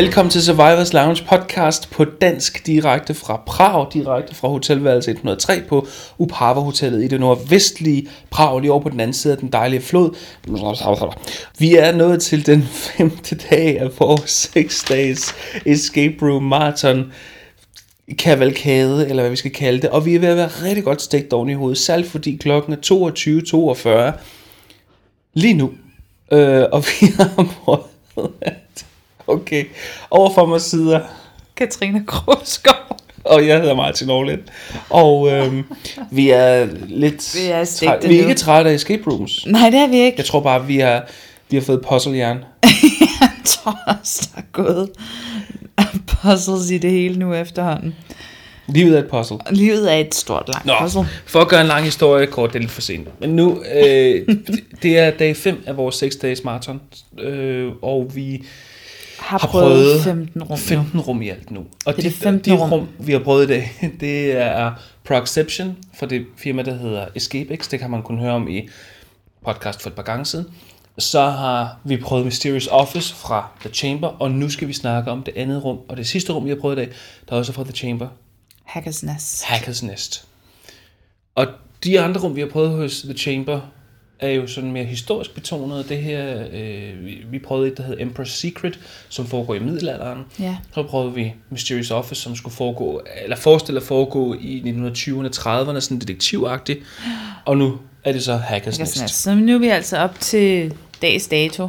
Velkommen til Survivors Lounge podcast på dansk direkte fra Prag, direkte fra hotelværelse 103 på Upava Hotellet i det nordvestlige Prag, lige over på den anden side af den dejlige flod. Vi er nået til den femte dag af vores 6 dages Escape Room Marathon kavalkade, eller hvad vi skal kalde det, og vi er ved at være rigtig godt stegt oven i hovedet, selv fordi klokken er 22.42 lige nu, øh, og vi har prøvet Okay. Overfor mig sidder... Katrine Kroskov. Og jeg hedder Martin Aarland. Og øhm, vi er lidt... Vi er, træt, vi er ikke trætte af escape rooms. Nej, det er vi ikke. Jeg tror bare, vi har, vi har fået puzzlejern. jeg tror også, der er gået puzzles i det hele nu efterhånden. Livet er et puzzle. Livet er et stort langt Nå, puzzle. For at gøre en lang historie kort, det er lidt for sent. Men nu, øh, det er dag 5 af vores 6 dages maraton. Øh, og vi har, har prøvet, prøvet 15 rum 15 rum i alt nu. Og det er de, det 15 de rum, vi har prøvet i dag, det er Proxception fra det firma, der hedder EscapeX. Det kan man kun høre om i podcast for et par gange siden. Så har vi prøvet Mysterious Office fra The Chamber, og nu skal vi snakke om det andet rum. Og det sidste rum, vi har prøvet i dag, der er også fra The Chamber. Hackers Nest. Hackers Nest. Og de andre rum, vi har prøvet hos The Chamber, er jo sådan mere historisk betonet. Det her, øh, vi, vi prøvede et, der hed Emperor's Secret, som foregår i middelalderen. Ja. Så prøvede vi Mysterious Office, som skulle foregå, eller forestille at foregå i 1920'erne, 30'erne, sådan detektivagtigt. Og nu er det så Hackers, Nest. Nest. Så nu er vi altså op til dags dato.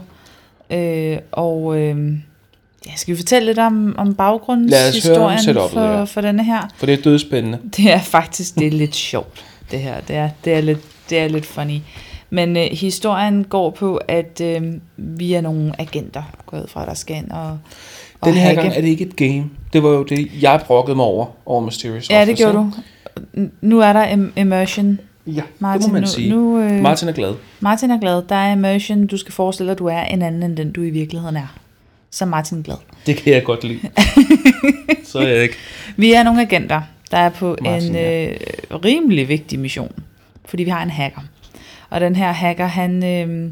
Øh, og øh, ja, skal vi fortælle lidt om, om baggrundshistorien om for, ja. for denne her? For det er dødspændende. Det er faktisk det er lidt sjovt, det her. Det er, det er, lidt, det er lidt funny. Men øh, historien går på, at øh, vi er nogle agenter, gået fra, der skal ind og, Den her hacke. gang er det ikke et game. Det var jo det, jeg brokkede mig over, over Mysterious Ja, det gjorde du. Nu er der im- immersion. Ja, Martin, det må man nu, sige. Nu, øh, Martin er glad. Martin er glad. Der er immersion. Du skal forestille dig, at du er en anden, end den du i virkeligheden er. Så Martin er glad. Det kan jeg godt lide. Så er jeg ikke. Vi er nogle agenter, der er på Martin, en øh, rimelig vigtig mission. Fordi vi har en hacker. Og den her hacker, han, øh,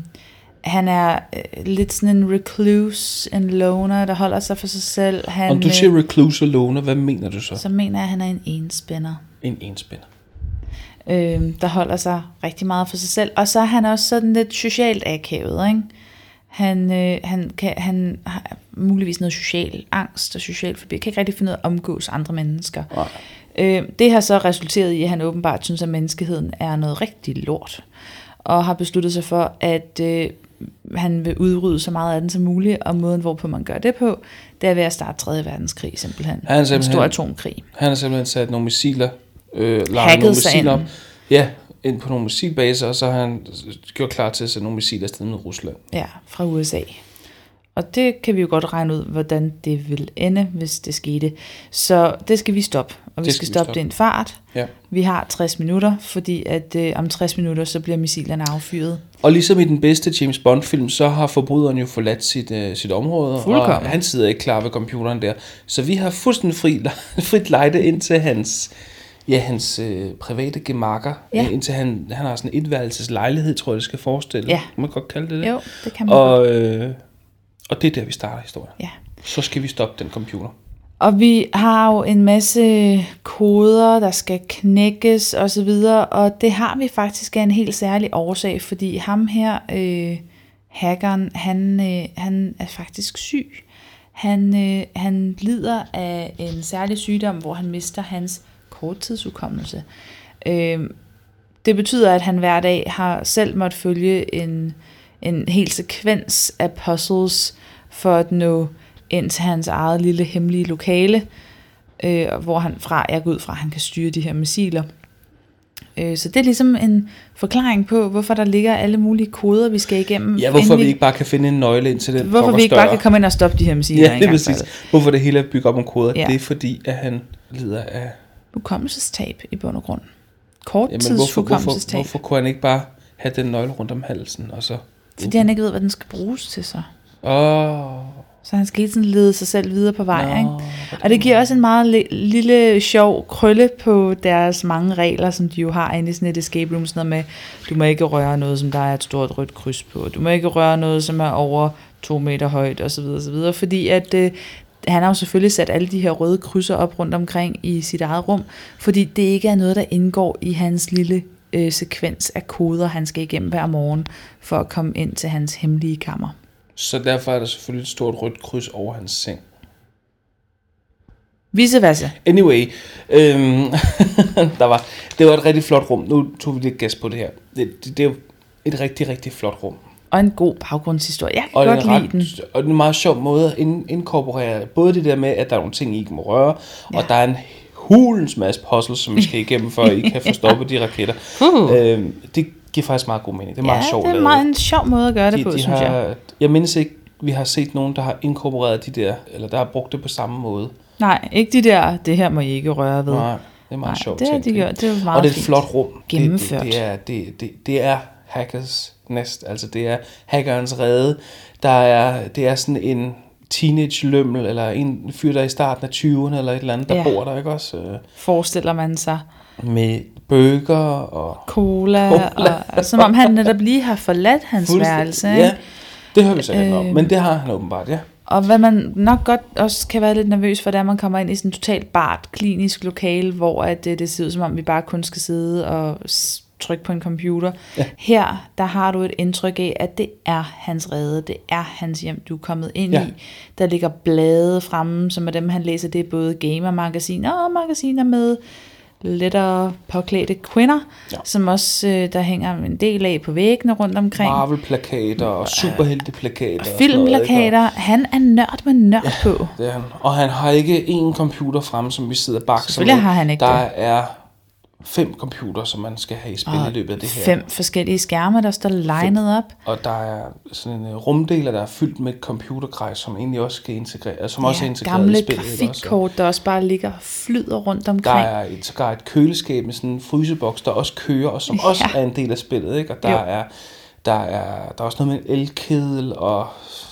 han er øh, lidt sådan en recluse, en loner, der holder sig for sig selv. Han, Om du siger øh, recluse og loner, hvad mener du så? Så mener jeg, at han er en enspænder. En enspænder. Øh, der holder sig rigtig meget for sig selv. Og så er han også sådan lidt socialt akavet, ikke? Han, øh, han, kan, han har muligvis noget social angst og social forbi. kan ikke rigtig finde ud af at omgås andre mennesker. Øh, det har så resulteret i, at han åbenbart synes, at menneskeheden er noget rigtig lort og har besluttet sig for, at øh, han vil udrydde så meget af den som muligt, og måden, hvorpå man gør det på, det er ved at starte 3. verdenskrig simpelthen. Han en stor atomkrig. Han har simpelthen sat nogle missiler, øh, nogle missiler op. Ja, ind på nogle missilbaser, og så har han gjort klar til at sætte nogle missiler afsted med Rusland. Ja, fra USA. Og det kan vi jo godt regne ud, hvordan det vil ende, hvis det skete. Så det skal vi stoppe, og vi skal, skal stoppe det i en fart. Ja. Vi har 60 minutter, fordi at øh, om 60 minutter, så bliver missilerne affyret. Og ligesom i den bedste James Bond-film, så har forbryderen jo forladt sit, øh, sit område, Fuldkommen. og han sidder ikke klar ved computeren der. Så vi har fuldstændig fri, frit lejde ind til hans, ja, hans øh, private gemakker, ja. indtil han, han har sådan en etværelses lejlighed, tror jeg, det skal forestille. Ja. Kan man godt kalde det det? Jo, det kan man og, øh, og det er der, vi starter historien. Ja. Så skal vi stoppe den computer. Og vi har jo en masse koder, der skal knækkes og så videre, og det har vi faktisk af en helt særlig årsag, fordi ham her, øh, hackeren, han, øh, han er faktisk syg. Han, øh, han lider af en særlig sygdom, hvor han mister hans korttidsudkommelse. Øh, det betyder, at han hver dag har selv måtte følge en, en hel sekvens af puzzles for at nå ind til hans eget lille hemmelige lokale, øh, hvor han fra, jeg går ud fra, at han kan styre de her missiler. Øh, så det er ligesom en forklaring på, hvorfor der ligger alle mulige koder, vi skal igennem. Ja, hvorfor vi, vi ikke bare kan finde en nøgle ind til den Hvorfor vi ikke bare kan komme ind og stoppe de her missiler. Ja, det er præcis. Hvorfor det hele er bygget op om koder. Ja. Det er fordi, at han lider af... Hukommelsestab i bund og grund. Korttidshukommelsestab. Hvorfor, hvorfor kunne han ikke bare have den nøgle rundt om halsen, og så... Fordi han ikke ved, hvad den skal bruges til så. Åh... Oh. Så han skal hele tiden lede sig selv videre på vej. Nå, ikke? Og det giver også en meget li- lille sjov krølle på deres mange regler, som de jo har inde i sådan et escape room. Sådan noget med, du må ikke røre noget, som der er et stort rødt kryds på. Du må ikke røre noget, som er over to meter højt osv. osv. Fordi at øh, han har jo selvfølgelig sat alle de her røde krydser op rundt omkring i sit eget rum, fordi det ikke er noget, der indgår i hans lille øh, sekvens af koder, han skal igennem hver morgen for at komme ind til hans hemmelige kammer. Så derfor er der selvfølgelig et stort rødt kryds over hans seng. Vice versa. Anyway, øhm, der var, det var et rigtig flot rum. Nu tog vi lidt gas på det her. Det, det, det er et rigtig, rigtig flot rum. Og en god baggrundshistorie. Jeg kan Og godt lide den. Og det er en meget sjov måde at inkorporere både det der med, at der er nogle ting, I ikke må røre, ja. og der er en hulens masse puzzles, som I skal igennem, for at I kan få stoppet de raketter. Uh. Det giver faktisk meget god mening. Det er meget ja, sjovt det er meget en sjov måde at gøre det de, på, de synes har, jeg. Jeg mindes ikke, vi har set nogen, der har inkorporeret de der, eller der har brugt det på samme måde. Nej, ikke de der, det her må I ikke røre ved. Nej, det er meget Nej, sjovt. det har de gjort. Det er meget Og det er et flot rum. Gennemført. Det, det, det, er, det, det, det er hackers nest. Altså det er hackerens rede. Der er, det er sådan en teenage lømmel, eller en fyr, der er i starten af 20'erne, eller et eller andet, der Ja. bor der, ikke også? Øh, Forestiller man sig. Med burger og... Cola, Cola. og som om han netop lige har forladt hans værelse. Ikke? Ja, det hører vi sikkert øh, om. Øh. Men det har han åbenbart, ja. Og hvad man nok godt også kan være lidt nervøs for, det er, at man kommer ind i sådan et totalt bart, klinisk lokale, hvor at det, det ser ud som om, vi bare kun skal sidde og trykke på en computer. Ja. Her, der har du et indtryk af, at det er hans rede, det er hans hjem, du er kommet ind Ja. i. Der ligger blade fremme, som er dem, han læser. Det er både gamer-magasiner og magasiner med lettere påklædte kvinder, Ja. som også øh, der hænger en del af på væggene rundt omkring. Marvel-plakater og superhelteplakater. og? Filmplakater. Han er nørd med nørd ja. på. Det er han. Og han har ikke én computer fremme, som vi sidder og bakser Selvfølgelig har han ikke Der det. er fem computer, som man skal have i spil i løbet af det her. Fem forskellige skærme, der står legnet op. Og der er sådan en øh, rumdeler, der er fyldt med computergrej, som egentlig også skal integrere, som også er integreret gamle i spillet. også? grafikkort, der også bare ligger og flyder rundt Der omkring. er et, sågar et køleskab med sådan en fryseboks, der også kører, og som også Ja. er en del af spillet. Ikke? Og der Jo. er, der, er, der er også noget med en elkedel, og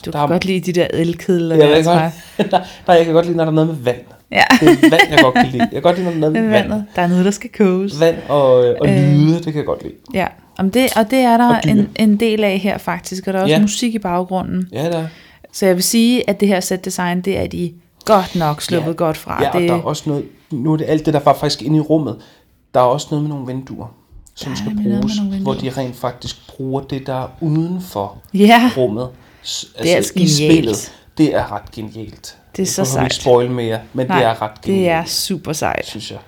Du der kan er, godt lide de der elkedler jeg, der, jeg, jeg. godt, nej, jeg kan godt lide, når der er noget med vand. Ja, Det er vand, jeg godt kan lide. Jeg kan godt lide, når der er noget med vand. vandet. Der er noget, der skal koges. Vand og, og Øh. lyde, det kan jeg godt lide. Ja, Om det, og det er der en, en del af her faktisk, og der er også Ja. musik i baggrunden. Ja, der. Så jeg vil sige, at det her set design, det er de godt nok sluppet Ja. godt fra. Ja, og det, der er også noget, nu er det alt det, der var faktisk inde i rummet. Der er også noget med nogle vinduer, som Der er skal bruges, hvor de rent faktisk bruger det, der er uden for ja, rummet. S- Det er altså i genialt. spillet. Det er ret genialt. Det er så vi sejt. spoil mere, men Nej, det er ret genialt, det er super sejt. synes jeg.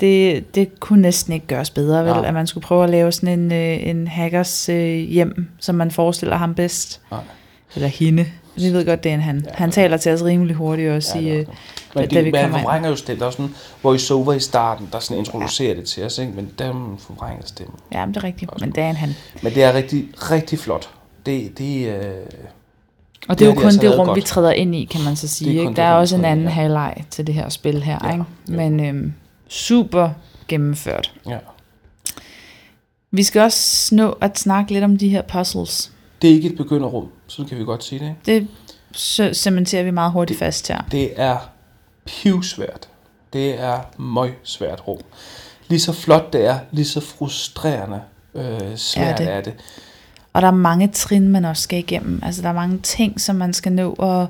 Det, det kunne næsten ikke gøres bedre, vel? Nej. At man skulle prøve at lave sådan en, øh, en hackers øh, hjem, som man forestiller ham bedst. Nej. Eller hende. Vi ved godt, det er en han. Ja. Han taler til os rimelig hurtigt også Ja, i... det Øh, Men da det, vi men han kommer ind. forvrænger jo stemmen. Der er sådan en voice-over i starten, der sådan introducerer ja. det til os, ikke? men der forvrænger stemmen. ja, men det er rigtigt. Men det er en han. Men det er rigtig, rigtig flot. Det, det, øh, Og det, Det er jo kun altså det rum, godt. vi træder ind i, kan man så sige. Det er Ikke? Der det er også en anden halvleg til det her spil her. Ja, Ikke? Men øhm, super gennemført. ja. Vi skal også nå at snakke lidt om de her puzzles. det er ikke et begynderrum, så kan vi godt sige det. Det så cementerer vi meget hurtigt fast her. Det er pivsvært. Det er møgsvært rum. Lige så flot det er, lige så frustrerende øh, svært det. er det. Og der er mange trin, man også skal igennem. Altså der er mange ting, som man skal nå at,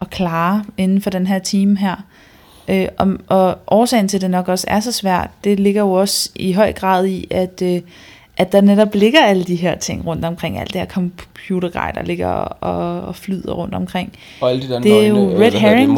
at klare inden for den her time her. Øh, og, og årsagen til, at det nok også er så svært, det ligger jo også i høj grad i, at, øh, at der netop ligger alle de her ting rundt omkring. Alt det her computergrej, der ligger og, og flyder rundt omkring. Og alle de der Det er jo nøgne, øh, red hedder det, herrings.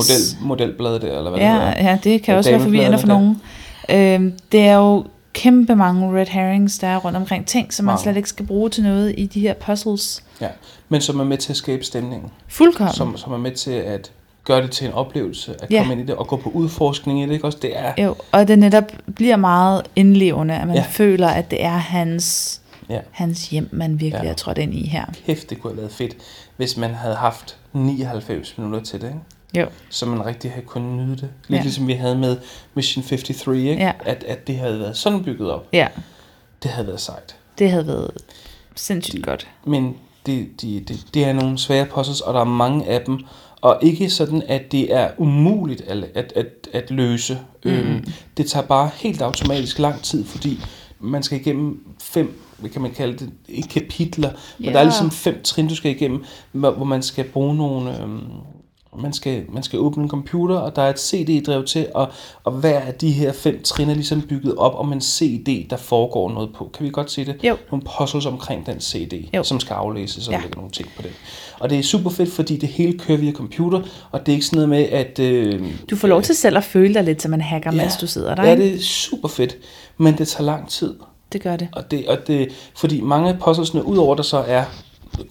model, modelblade der, eller hvad det Ja, hedder. ja, det kan Ja, også være forvirrende for nogen. Øh, det er jo kæmpe mange red herrings, der er rundt omkring ting, som man Mange. slet ikke skal bruge til noget i de her puzzles. Ja. Men som er med til at skabe stemningen. Fuldkommen. Som, som er med til at gøre det til en oplevelse, at Ja. komme ind i det, og gå på udforskning i det, ikke også? Det er, Jo, og det netop bliver meget indlevende, at man Ja. føler, at det er hans, ja, hans hjem, man virkelig Ja. er trådt ind i her. kæft, det kunne have været fedt, hvis man havde haft 99 minutter til det, ikke? Jo, så man rigtig havde kunnet nyde det. Lidt ja. Ligesom vi havde med Mission 53, ikke? Ja. At, at det havde været sådan bygget op. ja, Det havde været sejt. det havde været sindssygt godt. Men det, de, det, det er nogle svære puzzles, og der er mange af dem. Og ikke sådan, at det er umuligt at, at, at, at løse. Mm. Øhm, det tager bare helt automatisk lang tid, fordi man skal igennem fem, hvad kan man kalde det, ikke kapitler, men der er ligesom fem trin, du skal igennem, hvor hvor man skal bruge nogle, øhm, man skal, man skal åbne en computer, og der er et CD-drev til, og, og hver af de her fem trin er ligesom bygget op om en CD, der foregår noget på. Kan vi godt se det? Jo. Nogle puzzles omkring den CD, Jo. som skal aflæses, og Ja. lægger nogle ting på det. Og det er super fedt, fordi det hele kører via computer, og det er ikke sådan noget med, at... Øh, Du får lov til selv at føle dig lidt som en hacker, ja. mens du sidder der. Ja, det er super fedt, men det tager lang tid. det gør det. Og det, og det, fordi mange af udover der så er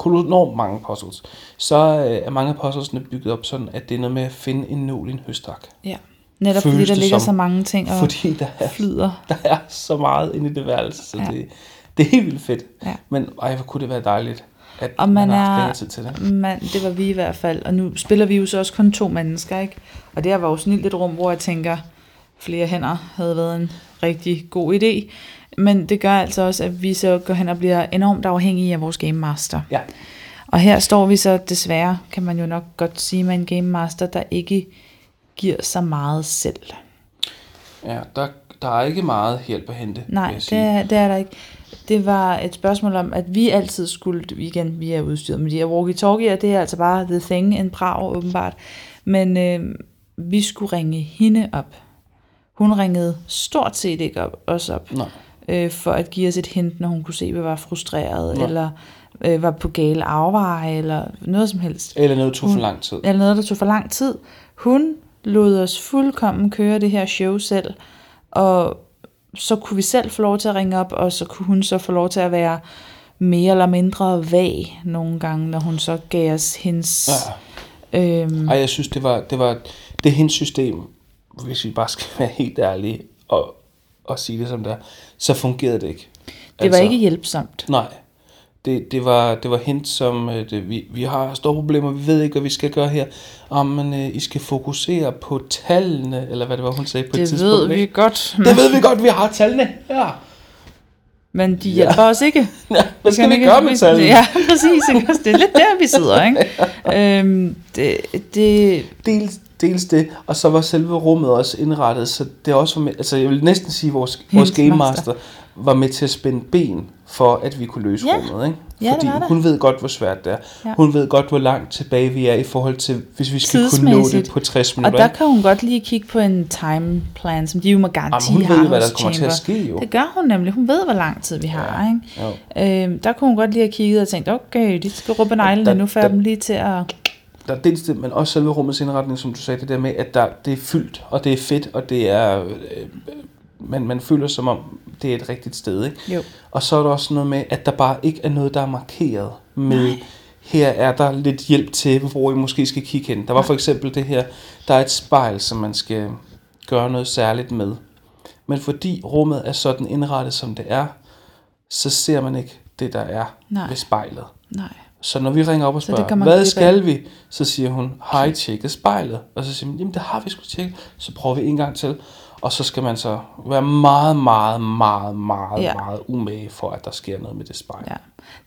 enormt mange puzzles, så øh, er mange af puzzlesne bygget op sådan, at det er noget med at finde en nål i en høstak. Ja. Netop Føles fordi der ligger som. så mange ting og Fordi der er, flyder. der er så meget inde i det værelse, så Ja. det, det er helt vildt fedt. Ja. Men ej, hvor kunne det være dejligt, at Og man har haft er- til det. Man, det var vi i hvert fald. Og nu spiller vi jo så også kun to mennesker, ikke? Og det her var jo sådan et rum, hvor jeg tænker, flere hænder havde været en rigtig god idé. Men det gør altså også, at vi så går hen og bliver enormt afhængige af vores Game Master. Ja, Og her står vi så desværre, kan man jo nok godt sige, med en Game Master, der ikke giver så meget selv. ja der, der er ikke meget hjælp at hente. Nej, det er, det er der ikke. Det var et spørgsmål om, at vi altid skulle, igen, vi er udstyret med de her walkie-talkie, og det er altså bare the thing in Prag, åbenbart. Men øh, vi skulle ringe hende op. Hun ringede stort set ikke op, os op, Nej. øh, for at give os et hint, når hun kunne se, at vi var frustreret, Nej. eller øh, var på gale afveje, eller noget som helst. Eller noget tog for Hun- lang tid. Eller noget, der tog for lang tid. Hun lod os fuldkommen køre det her show selv, og så kunne vi selv få lov til at ringe op, og så kunne hun så få lov til at være mere eller mindre vag nogle gange, når hun så gav os hendes... Ja. Øhm, Ej, jeg synes, det var, det var det er hendes system, hvis vi bare skal være helt ærlige og, og sige det som det er, så fungerede det ikke. det var ikke hjælpsomt. Nej, det, det, var, det var hende, som, øh, det, vi, vi har store problemer, vi ved ikke, hvad vi skal gøre her. Om man, øh, I skal fokusere på tallene, eller hvad det var, hun sagde på et Det tidspunkt. ved vi godt, Det ved vi godt, vi har tallene her. men de hjælper os ikke. Ja, hvad skal vi ikke- gøre med tallene? Ja, præcis. ikke? Det er lidt der, vi sidder, ikke? Øhm, det, det, Dels, dels det, og så var selve rummet også indrettet, så det også var med, altså jeg vil næsten sige, at vores, vores Game master. Var med til at spænde ben for, at vi kunne løse Ja. rummet. Ikke? Ja, det Fordi var det. hun ved godt, hvor svært det er. Ja. Hun ved godt, hvor langt tilbage vi er i forhold til, hvis vi skal kunne nå det på 60 og minutter. der ikke? kan hun godt lige kigge på en timeplan, som de jo må garanti Jamen, hun har ved, hvad der kommer til at Chamber. ske jo. Det gør hun nemlig. Hun ved, hvor lang tid vi har. Jo. Ikke? Øhm, der kunne hun godt lige have kigget og tænkt, okay, de skal råbe neglene, Der- nu får der- jeg dem lige til at... Der er dels det, men også selve rummets indretning, som du sagde, det der med, at der, det er fyldt, og det er fedt, og det er... Øh, man, man føler som om, det er et rigtigt sted, ikke? Jo. Og så er der også noget med, at der bare ikke er noget, der er markeret med, Nej. her er der lidt hjælp til, hvor I måske skal kigge hen. Der var for eksempel det her, der er et spejl, som man skal gøre noget særligt med. Men fordi rummet er sådan indrettet, som det er, så ser man ikke det, der er Nej. ved spejlet. Nej. Så når vi ringer op og det spørger, hvad af. skal vi? Så siger hun, har I tjekket spejlet? Og så siger man, jamen det har vi sgu tjekket. Så prøver vi en gang til. Og så skal man så være meget, meget, meget, meget, Ja. meget umage for, at der sker noget med det spejl. Ja.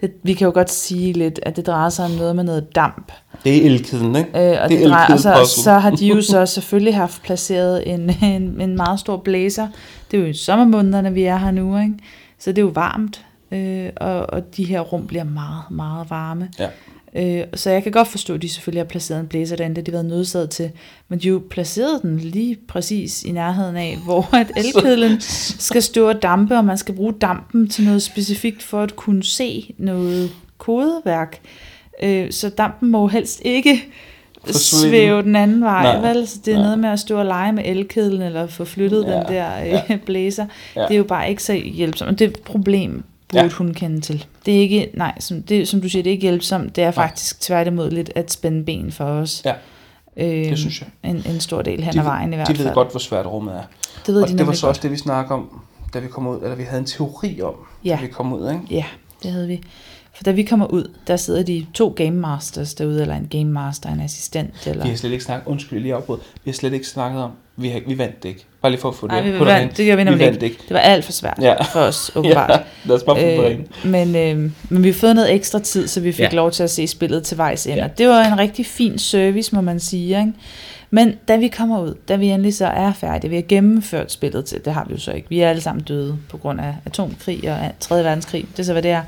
Det, vi kan jo godt sige lidt, at det drejer sig om noget med noget damp. Det er elkeden, ikke? Øh, og det det er drejer, og så, så har de jo så selvfølgelig haft placeret en, en, en meget stor blæser. Det er jo i sommermånederne, vi er her nu, ikke? så det er jo varmt, øh, og, og de her rum bliver meget, meget varme. Ja. Øh, så jeg kan godt forstå, at de selvfølgelig har placeret en blæser derinde, det har de været nødsaget til. Men de jo placeret den lige præcis i nærheden af, hvor at elkedlen skal stå og dampe, og man skal bruge dampen til noget specifikt for at kunne se noget kodeværk. Øh, så dampen må jo helst ikke svæve den anden vej, Nej. vel? Så det er Nej. noget med at stå og lege med elkedlen, eller få flyttet Ja, den der øh, ja. blæser. Ja. Det er jo bare ikke så hjælpsomt. Det er et problem, burde Ja. hun kende til. Det er ikke, nej, som, det, som du siger, det er ikke hjælpsomt. Det er faktisk tværtimod lidt at spænde ben for os. Ja, øh, det synes jeg. En, en stor del hen De, ad vejen i hvert de fald. ved godt, hvor svært rummet er. det ved og de det var så godt. også det, vi snakkede om, da vi kom ud, eller vi havde en teori om, Ja. da vi kom ud, ikke? Ja, det havde vi. For da vi kommer ud, der sidder de to game masters derude, eller en game master, en assistent, eller... Vi har slet ikke snakket, undskyld, lige afbrud, vi har slet ikke snakket om, vi, har, vi vandt det ikke. Bare lige for at få Nej, det vi på det vandt, det gør vi vi nemlig vandt ikke. ikke. Det var alt for svært Ja. for os, åbenbart. Ja, lad os bare få. Øh, men, øh, men vi har fået noget ekstra tid, så vi fik Ja. lov til at se spillet til vejs ende. Ja. Det var en rigtig fin service, må man sige. Ikke? Men da vi kommer ud, da vi endelig så er færdige, vi har gennemført spillet til, det har vi jo så ikke. Vi er alle sammen døde på grund af atomkrig og 3. verdenskrig, det er så hvad det er.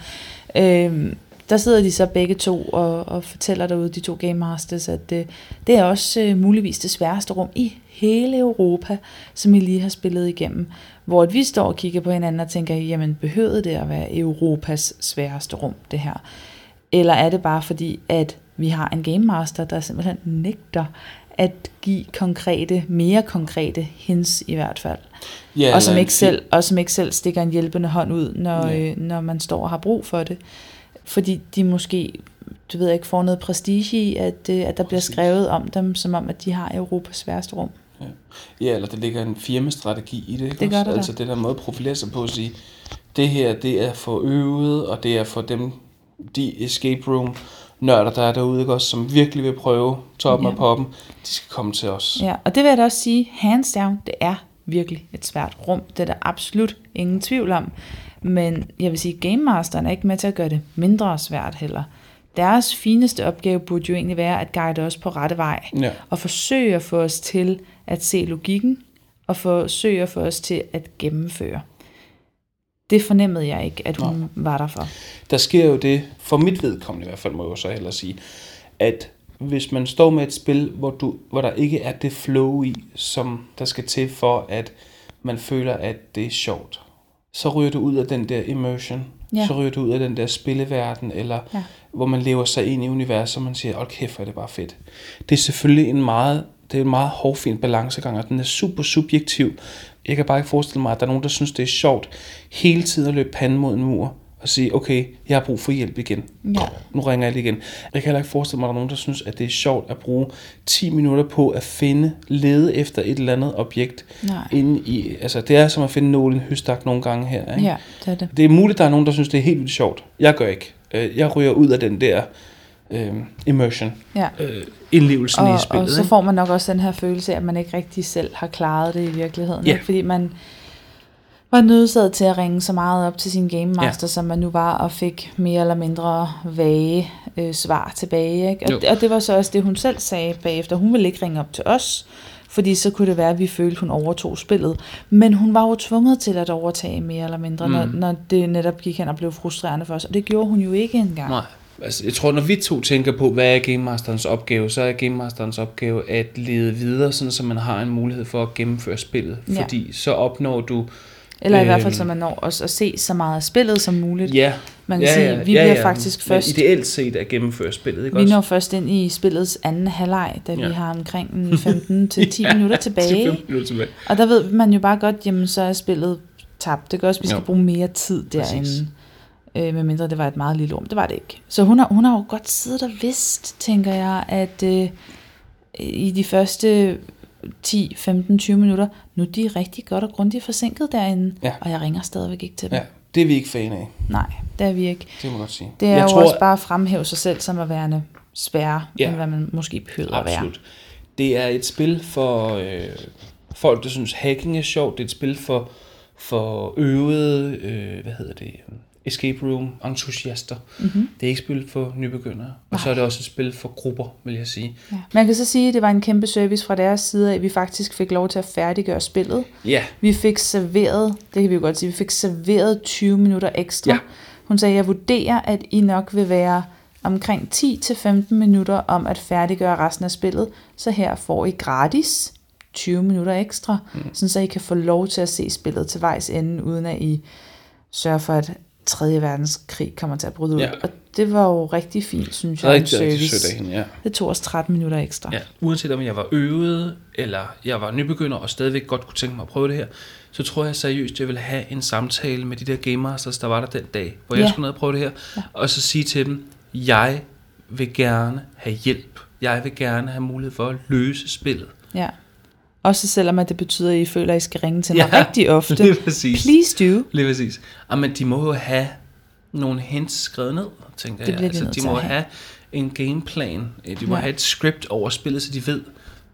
Øh, der sidder de så begge to og, og fortæller derude, de to Game Masters, at det, det er også øh, muligvis det sværeste rum i hele Europa, som I lige har spillet igennem. Hvor vi står og kigger på hinanden og tænker, jamen behøvede det at være Europas sværeste rum, det her? Eller er det bare fordi, at vi har en Game Master, der simpelthen nægter at give konkrete, mere konkrete hints i hvert fald. Ja, og, som ikke selv, og som ikke selv stikker en hjælpende hånd ud, når, Ja. øh, når man står og har brug for det. Fordi de måske, du ved ikke, får noget prestige i, at, øh, at der bliver skrevet om dem, som om, at de har Europas sværeste rum. Ja, eller der ligger en firmastrategi i det, ikke Det gør der da. Altså det der måde at profilere sig på at sige, det her, det er for øvet, og det er for dem, de escape room nørder, der er derude, ikke også, som virkelig vil prøve toppen Ja. af poppen, de skal komme til os. Ja, og det vil jeg da også sige, hands down, det er virkelig et svært rum. Det er der absolut ingen tvivl om. Men jeg vil sige, Game Masteren er ikke med til at gøre det mindre svært heller. Deres fineste opgave burde jo egentlig være at guide os på rette vej. Ja. Og forsøge at få os til at se logikken, og forsøge at få os til at gennemføre. Det fornemmede jeg ikke, at hun Nej. var der for. Der sker jo det, for mit vedkommende i hvert fald, må jeg så hellere sige, at hvis man står med et spil, hvor, du, hvor der ikke er det flow i, som der skal til for, at man føler, at det er sjovt, så ryger du ud af den der immersion. Ja. Så ryger du ud af den der spilleverden, eller Ja. hvor man lever sig ind i universet, og man siger, hold kæft, hvor er det bare fedt. Det er selvfølgelig en meget, det er en meget hårfin balancegang, og den er super subjektiv. Jeg kan bare ikke forestille mig, at der er nogen, der synes, det er sjovt hele tiden at løbe panden mod en mur, og sige, okay, jeg har brug for hjælp igen. Ja. Nu ringer jeg lige igen. Jeg kan heller ikke forestille mig, at der er nogen, der synes, at det er sjovt at bruge 10 minutter på at finde, lede efter et eller andet objekt. Nej. Inde i, altså, det er som at finde nålen høstak nogle gange her. Ikke? Ja, det er det. Det er muligt, at der er nogen, der synes, det er helt vildt sjovt. Jeg gør ikke. Øh, Jeg ryger ud af den der øh, immersion, Ja. øh, indlevelsen og, i spillet. og så får man nok også den her følelse af, at man ikke rigtig selv har klaret det i virkeligheden. Ja. Ikke? Fordi man var nødsaget til at ringe så meget op til sin Game Master, ja. som man nu var, og fik mere eller mindre vage øh, svar tilbage. Ikke? Jo. Og, og det var så også det, hun selv sagde bagefter. Hun ville ikke ringe op til os, fordi så kunne det være, at vi følte, hun overtog spillet. Men hun var jo tvunget til at overtage mere eller mindre, mm. når, når det netop gik hen og blev frustrerende for os. Og det gjorde hun jo ikke engang. Nej. Altså, jeg tror, når vi to tænker på, hvad er Game Masterens opgave, så er Game Masterens opgave at lede videre, sådan, så man har en mulighed for at gennemføre spillet. Ja. Fordi så opnår du... Eller i hvert fald, Øhm. så man når også at se så meget af spillet som muligt. Ja, Man kan ja, sige, ja, vi ja, bliver ja, faktisk men først- ideelt set at gennemføre spillet, ikke Vi også? når først ind i spillets anden halvleg, da ja. Ja. vi har omkring en 15 til 10 minutter tilbage. 15 minutter tilbage. Og der ved man jo bare godt, jamen så er spillet tabt. Det gør også, at vi skal Jo. bruge mere tid Præcis. derinde. Øh, medmindre det var et meget lille rum. Det var det ikke. Så hun har, hun har jo godt siddet og vidst, tænker jeg, at øh, i de første 10, 15, 20 minutter, nu er de rigtig godt og grundigt forsinket derinde. Ja. Og jeg ringer stadigvæk ikke til dem. Ja, det er vi ikke fan af, Nej, det er vi ikke. det må jeg godt sige. Det er jeg jo tror, også bare at fremhæve sig selv som at være sværere, ja. End hvad man måske behøver at være. Absolut. Det er et spil for øh, folk, der synes hacking er sjovt. Det er et spil for, for øvede, øh, hvad hedder det, escape room entusiaster. Mm-hmm. Det er ikke spil for nybegyndere. Og så er det også et spil for grupper, vil jeg sige. Ja. Man kan så sige, at det var en kæmpe service fra deres side, at vi faktisk fik lov til at færdiggøre spillet. Ja, Vi fik serveret, det kan vi jo godt sige, vi fik serveret 20 minutter ekstra. Ja. Hun sagde, jeg vurderer, at I nok vil være omkring 10-15 minutter om at færdiggøre resten af spillet, så her får I gratis 20 minutter ekstra, mm. sådan så I kan få lov til at se spillet til vejs ende, uden at I sørger for, at 3. verdenskrig kommer til at bryde ud. Ja. Og det var jo rigtig fint, synes jeg, rigtig, en rigtig sødt af hende, ja. Det tog os 13 minutter ekstra. Ja, uanset om jeg var øvet, eller jeg var nybegynder, og stadigvæk godt kunne tænke mig at prøve det her, så tror jeg seriøst, jeg ville have en samtale med de der Game Masters, der var der den dag, hvor jeg Ja. skulle ned og prøve det her, ja. og så sige til dem, jeg vil gerne have hjælp. Jeg vil gerne have mulighed for at løse spillet. Ja. Også selvom at det betyder, at I føler, at I skal ringe til mig Ja, rigtig ofte. lige præcis. Please do. Lige præcis. Men de må jo have nogle hints skrevet ned, tænker Det jeg. de Altså, de må have. en gameplan. De må Ja. have et script over spillet, så de ved,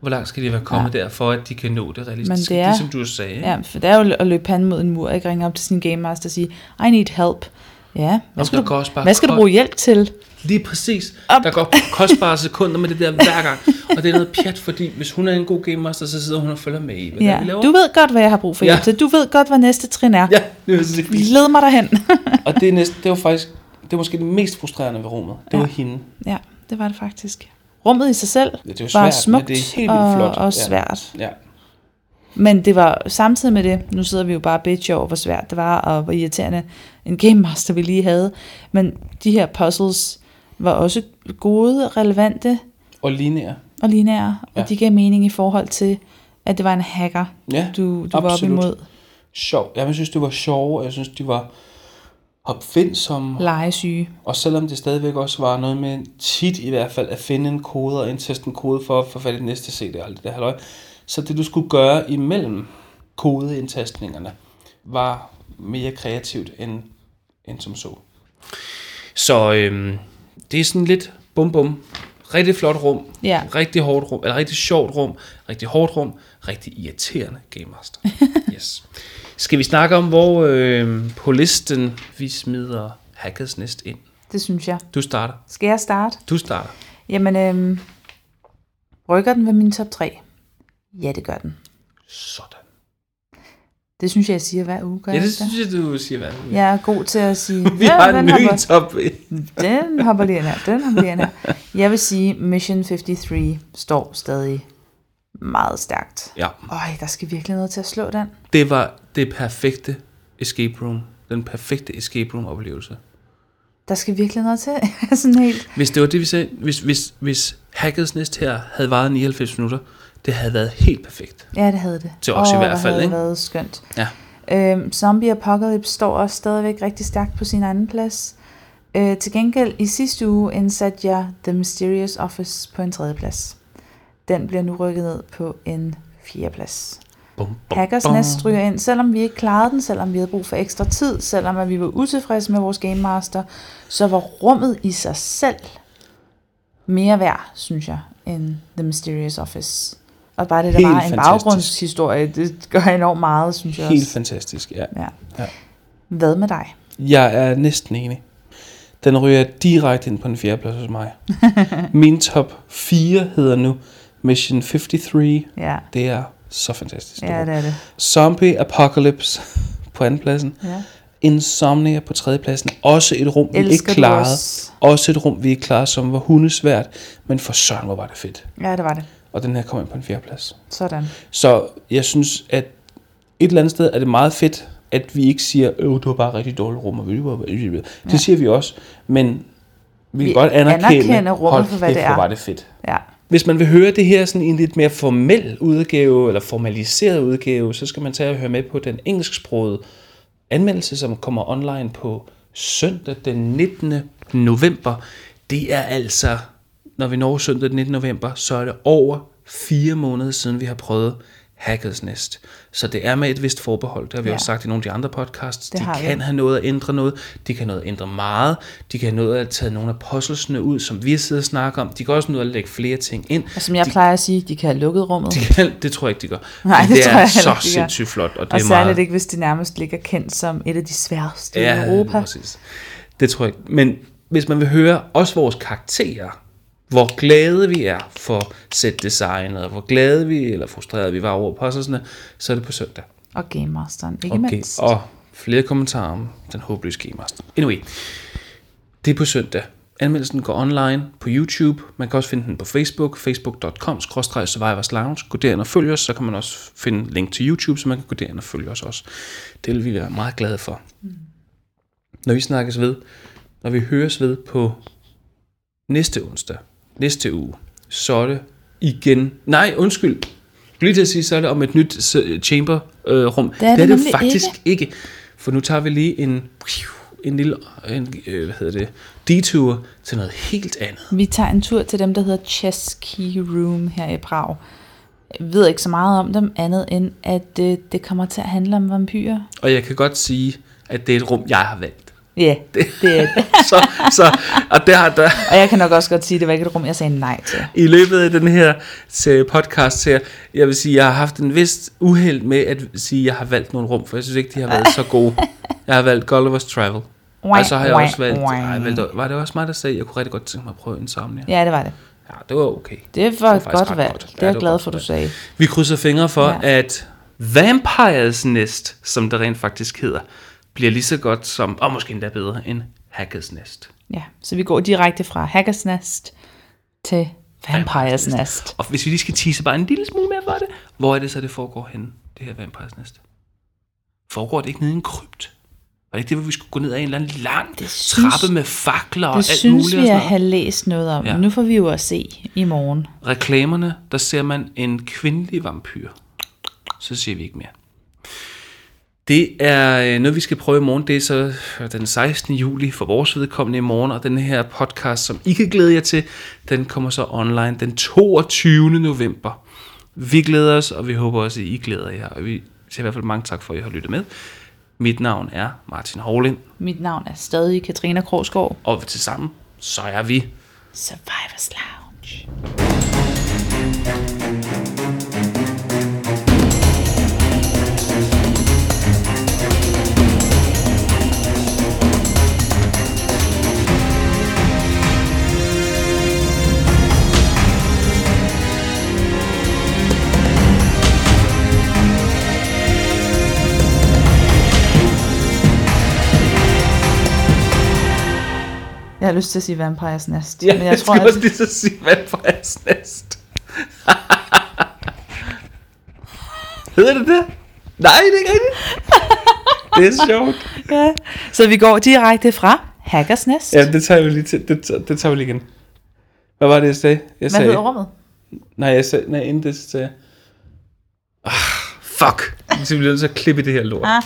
hvor langt skal de være kommet ja. der, for at de kan nå det realistisk. Men det er- Ligesom du sagde. Ja, for det er jo at løbe panden mod en mur, ikke ringe op til sin game master og sige, I need help. Ja, hvad skal, du, hvad skal du bruge hjælp til? Lige præcis. Op. Der går kostbare sekunder med det der hver gang. Og det er noget pjat, fordi hvis hun er en god game master, så sidder hun og følger med i, hvad Ja, vi laver. du ved godt, hvad jeg har brug for hjælp Ja. til. Du ved godt, hvad næste trin er. Ja, det er. Led mig derhen. Og det, er næsten, det var faktisk det var måske det mest frustrerende ved rummet. Det Ja. var hende. Ja, det var det faktisk. Rummet i sig selv Ja, det var svært, smukt men det er helt og, flot. og Ja. svært. Ja. Men det var samtidig med det, nu sidder vi jo bare bitch over, hvor svært det var, og hvor irriterende en Game Master vi lige havde. Men de her puzzles var også gode, relevante Og lineær. og lineære, og Ja. de gav mening i forhold til, at det var en hacker, Ja, du, du var op imod. sjov. Jeg synes, det var sjove. Jeg synes, de var opfindsomme. Legesyge. Og selvom det stadigvæk også var noget med tit i hvert fald at finde en kode og indtaste en kode for at få fat i den næste CD og alt det der halløj. Så det du skulle gøre imellem kodeindtastningerne var mere kreativt end, end som så. Så øhm, det er sådan lidt bum bum. Rigtig flot rum. Ja. Rigtig hårdt rum. Eller rigtig sjovt rum. Rigtig hårdt rum. Rigtig irriterende Game Master. yes. Skal vi snakke om, hvor øh, på listen vi smider Hackers Nest ind? Det synes jeg. Du starter. Skal jeg starte? Du starter. Jamen, øhm, rykker den ved min top 3? Ja, det gør den. Sådan. Det synes jeg, jeg siger hver uge. Gør Ja, det synes jeg, du siger, hvad? Jeg er god til at sige, Vi har en ny hopper, top. den hopper lige ind her, den hopper lige ind her. Jeg vil sige, Mission 53 står stadig meget stærkt. Ja, Øj, der skal virkelig noget til at slå den. det var det perfekte escape room. Den perfekte escape room oplevelse. Der skal virkelig noget til. Sådan helt. Hvis det var det, vi sagde, hvis, hvis, hvis Hackers Nest her havde varet 99 minutter, det havde været helt perfekt. Ja, det havde det. Til os i Åh, hvert fald, havde det ikke? været skønt. Ja. Øhm, Zombie Apocalypse står også stadigvæk rigtig stærkt på sin anden plads. Øh, til gengæld i sidste uge indsatte jeg The Mysterious Office på en tredje plads. Den bliver nu rykket ned på en fjerde plads. Bum, bum, Hackers. Nest ryger ind, selvom vi ikke klarede den, selvom vi havde brug for ekstra tid, selvom at vi var utilfredse med vores Game Master, så var rummet i sig selv mere værd, synes jeg, end The Mysterious Office. Og bare det, der Helt var en fantastisk. baggrundshistorie, det gør enormt meget, synes jeg Helt også. fantastisk, ja. Ja. Ja. Hvad med dig? Jeg er næsten enig. Den ryger direkte ind på den fjerde plads hos mig. Min top 4 hedder nu Mission 53. Ja, Det er så fantastisk. ja det er det. Zombie Apocalypse på anden pladsen. Ja. Insomnia på tredje pladsen. Også et rum, vi ikke Elsker klarede. også? Også et rum, vi ikke klarede, som var hundesvært. Men for søren, hvor var det fedt. Ja, det var det. Og den her kom ind på en fjerde plads. Sådan. Så jeg synes, at et eller andet sted er det meget fedt, at vi ikke siger, øh, det var bare rigtig dårligt rum. Og det Ja. siger vi også. Men vi, Vi kan godt anerkende, anerkender rummet for, hvad det er. var det fedt. Ja. Hvis man vil høre det her sådan i en lidt mere formel udgave, eller formaliseret udgave, så skal man tage og høre med på den engelsksprogede anmeldelse, som kommer online på søndag den 19. november. Det er altså, når vi når søndag den 19. november, så er det over fire måneder siden, vi har prøvet Hackers Nest. Så det er med et vist forbehold. Det har vi Ja. også sagt i nogle af de andre podcasts. Det de har vi. kan have noget at ændre noget. De kan noget at ændre meget. De kan have noget at tage nogle af puzzlesene ud, som vi har siddet og snakket om. De kan også noget at lægge flere ting ind. Og som jeg de, plejer at sige, de kan have lukket rummet. de kan, det tror jeg ikke, de gør. Nej, det det tror er jeg så ikke, sindssygt flot. Og, det Og er særligt meget, ikke, hvis det nærmest ligger kendt som et af de sværeste i Ja, Europa. præcis. Det tror jeg ikke. Men hvis man vil høre også vores karakterer, hvor glade vi er for set-designet, og hvor glade vi, eller frustrerede vi var over puzzlesene, så er det på søndag. Og Game Masteren, ikke Okay. mindst. Og flere kommentarer om den håbløse Game Master. Anyway, det er på søndag. Anmeldelsen går online på YouTube. Man kan også finde den på Facebook, facebook.com survivors lounge. Gå derind og følg os, så kan man også finde link til YouTube, så man kan gå derind og følge os også. Det vil vi være meget glade for. Når vi snakkes ved, når vi høres ved på næste onsdag, næste uge, så er det igen... Nej, undskyld. Lige til at sige, så er det om et nyt s- chamber-rum. Det er det det, er det faktisk ikke. ikke. For nu tager vi lige en, en lille en, øh, hvad hedder det, detour til noget helt andet. Vi tager en tur til dem, der hedder Chess Key Room her i Prag. Jeg ved ikke så meget om dem, andet end at øh, det kommer til at handle om vampyrer. Og jeg kan godt sige, at det er et rum, jeg har valgt. Ja, det, det er det. Så, så, og der, der, Og jeg kan nok også godt sige, det var ikke et rum, jeg sagde nej til. i løbet af den her podcast her, jeg vil sige, jeg har haft en vis uheld med at sige, at jeg har valgt nogle rum, for jeg synes ikke, de har været så gode. Jeg har valgt Gulliver's Travel. Og så har jeg også valgt, ej, jeg valgte, var det også mig, der sagde, at jeg kunne rigtig godt tænke mig at prøve Insomnia? Ja, det var det. Ja, det var okay. Det var, Det var godt valgt. godt. Det Ja, er jeg var glad for, du valgt. sagde. Vi krydser fingre for, Ja. ja. at Vampires Nest, som det rent faktisk hedder, bliver lige så godt som, og måske endda bedre, end Hackers Nest. Ja, så vi går direkte fra Hackers Nest til Vampires Nest. Og hvis vi lige skal tease bare en lille smule mere for det, hvor er det så, det foregår henne, det her Vampires Nest? Foregår det ikke nede i en krypt? Var det ikke det, hvor vi skulle gå ned ad en eller anden lang Det synes- trappe med fakler og Det alt synes muligt? og vi sådan at have læst noget om. Ja. Nu får vi jo at se i morgen. reklamerne, der ser man en kvindelig vampyr. Så siger vi ikke mere. Det er øh, noget, vi skal prøve i morgen. Det er så øh, den 16. juli for vores vedkommende i morgen, og den her podcast, som I kan glæde jer til, den kommer så online den 22. november. Vi glæder os, og vi håber også, at I glæder jer. Og vi siger i hvert fald mange tak for, at I har lyttet med. Mit navn er Martin Hovlind, Mit navn er stadig Katrina Krogsgaard. og til sammen, så er vi Survivors Lounge. Har lyst til at sige Vampires Nest. Ja, men jeg, jeg tror, at også lige så sige Vampires Nest. Hedder det det? Nej, det er ikke rigtigt. det er sjovt. Ja. Så vi går direkte fra Hackers Nest. Ja, det tager vi lige til. Det, tager- det tager vi lige igen. Hvad var det, jeg sagde? Jeg Hvad sagde, hedder rummet? Nej, jeg sagde, nej, inden det sagde jeg- Ah, fuck. Så bliver nødt til at klippe det her lort. Ah.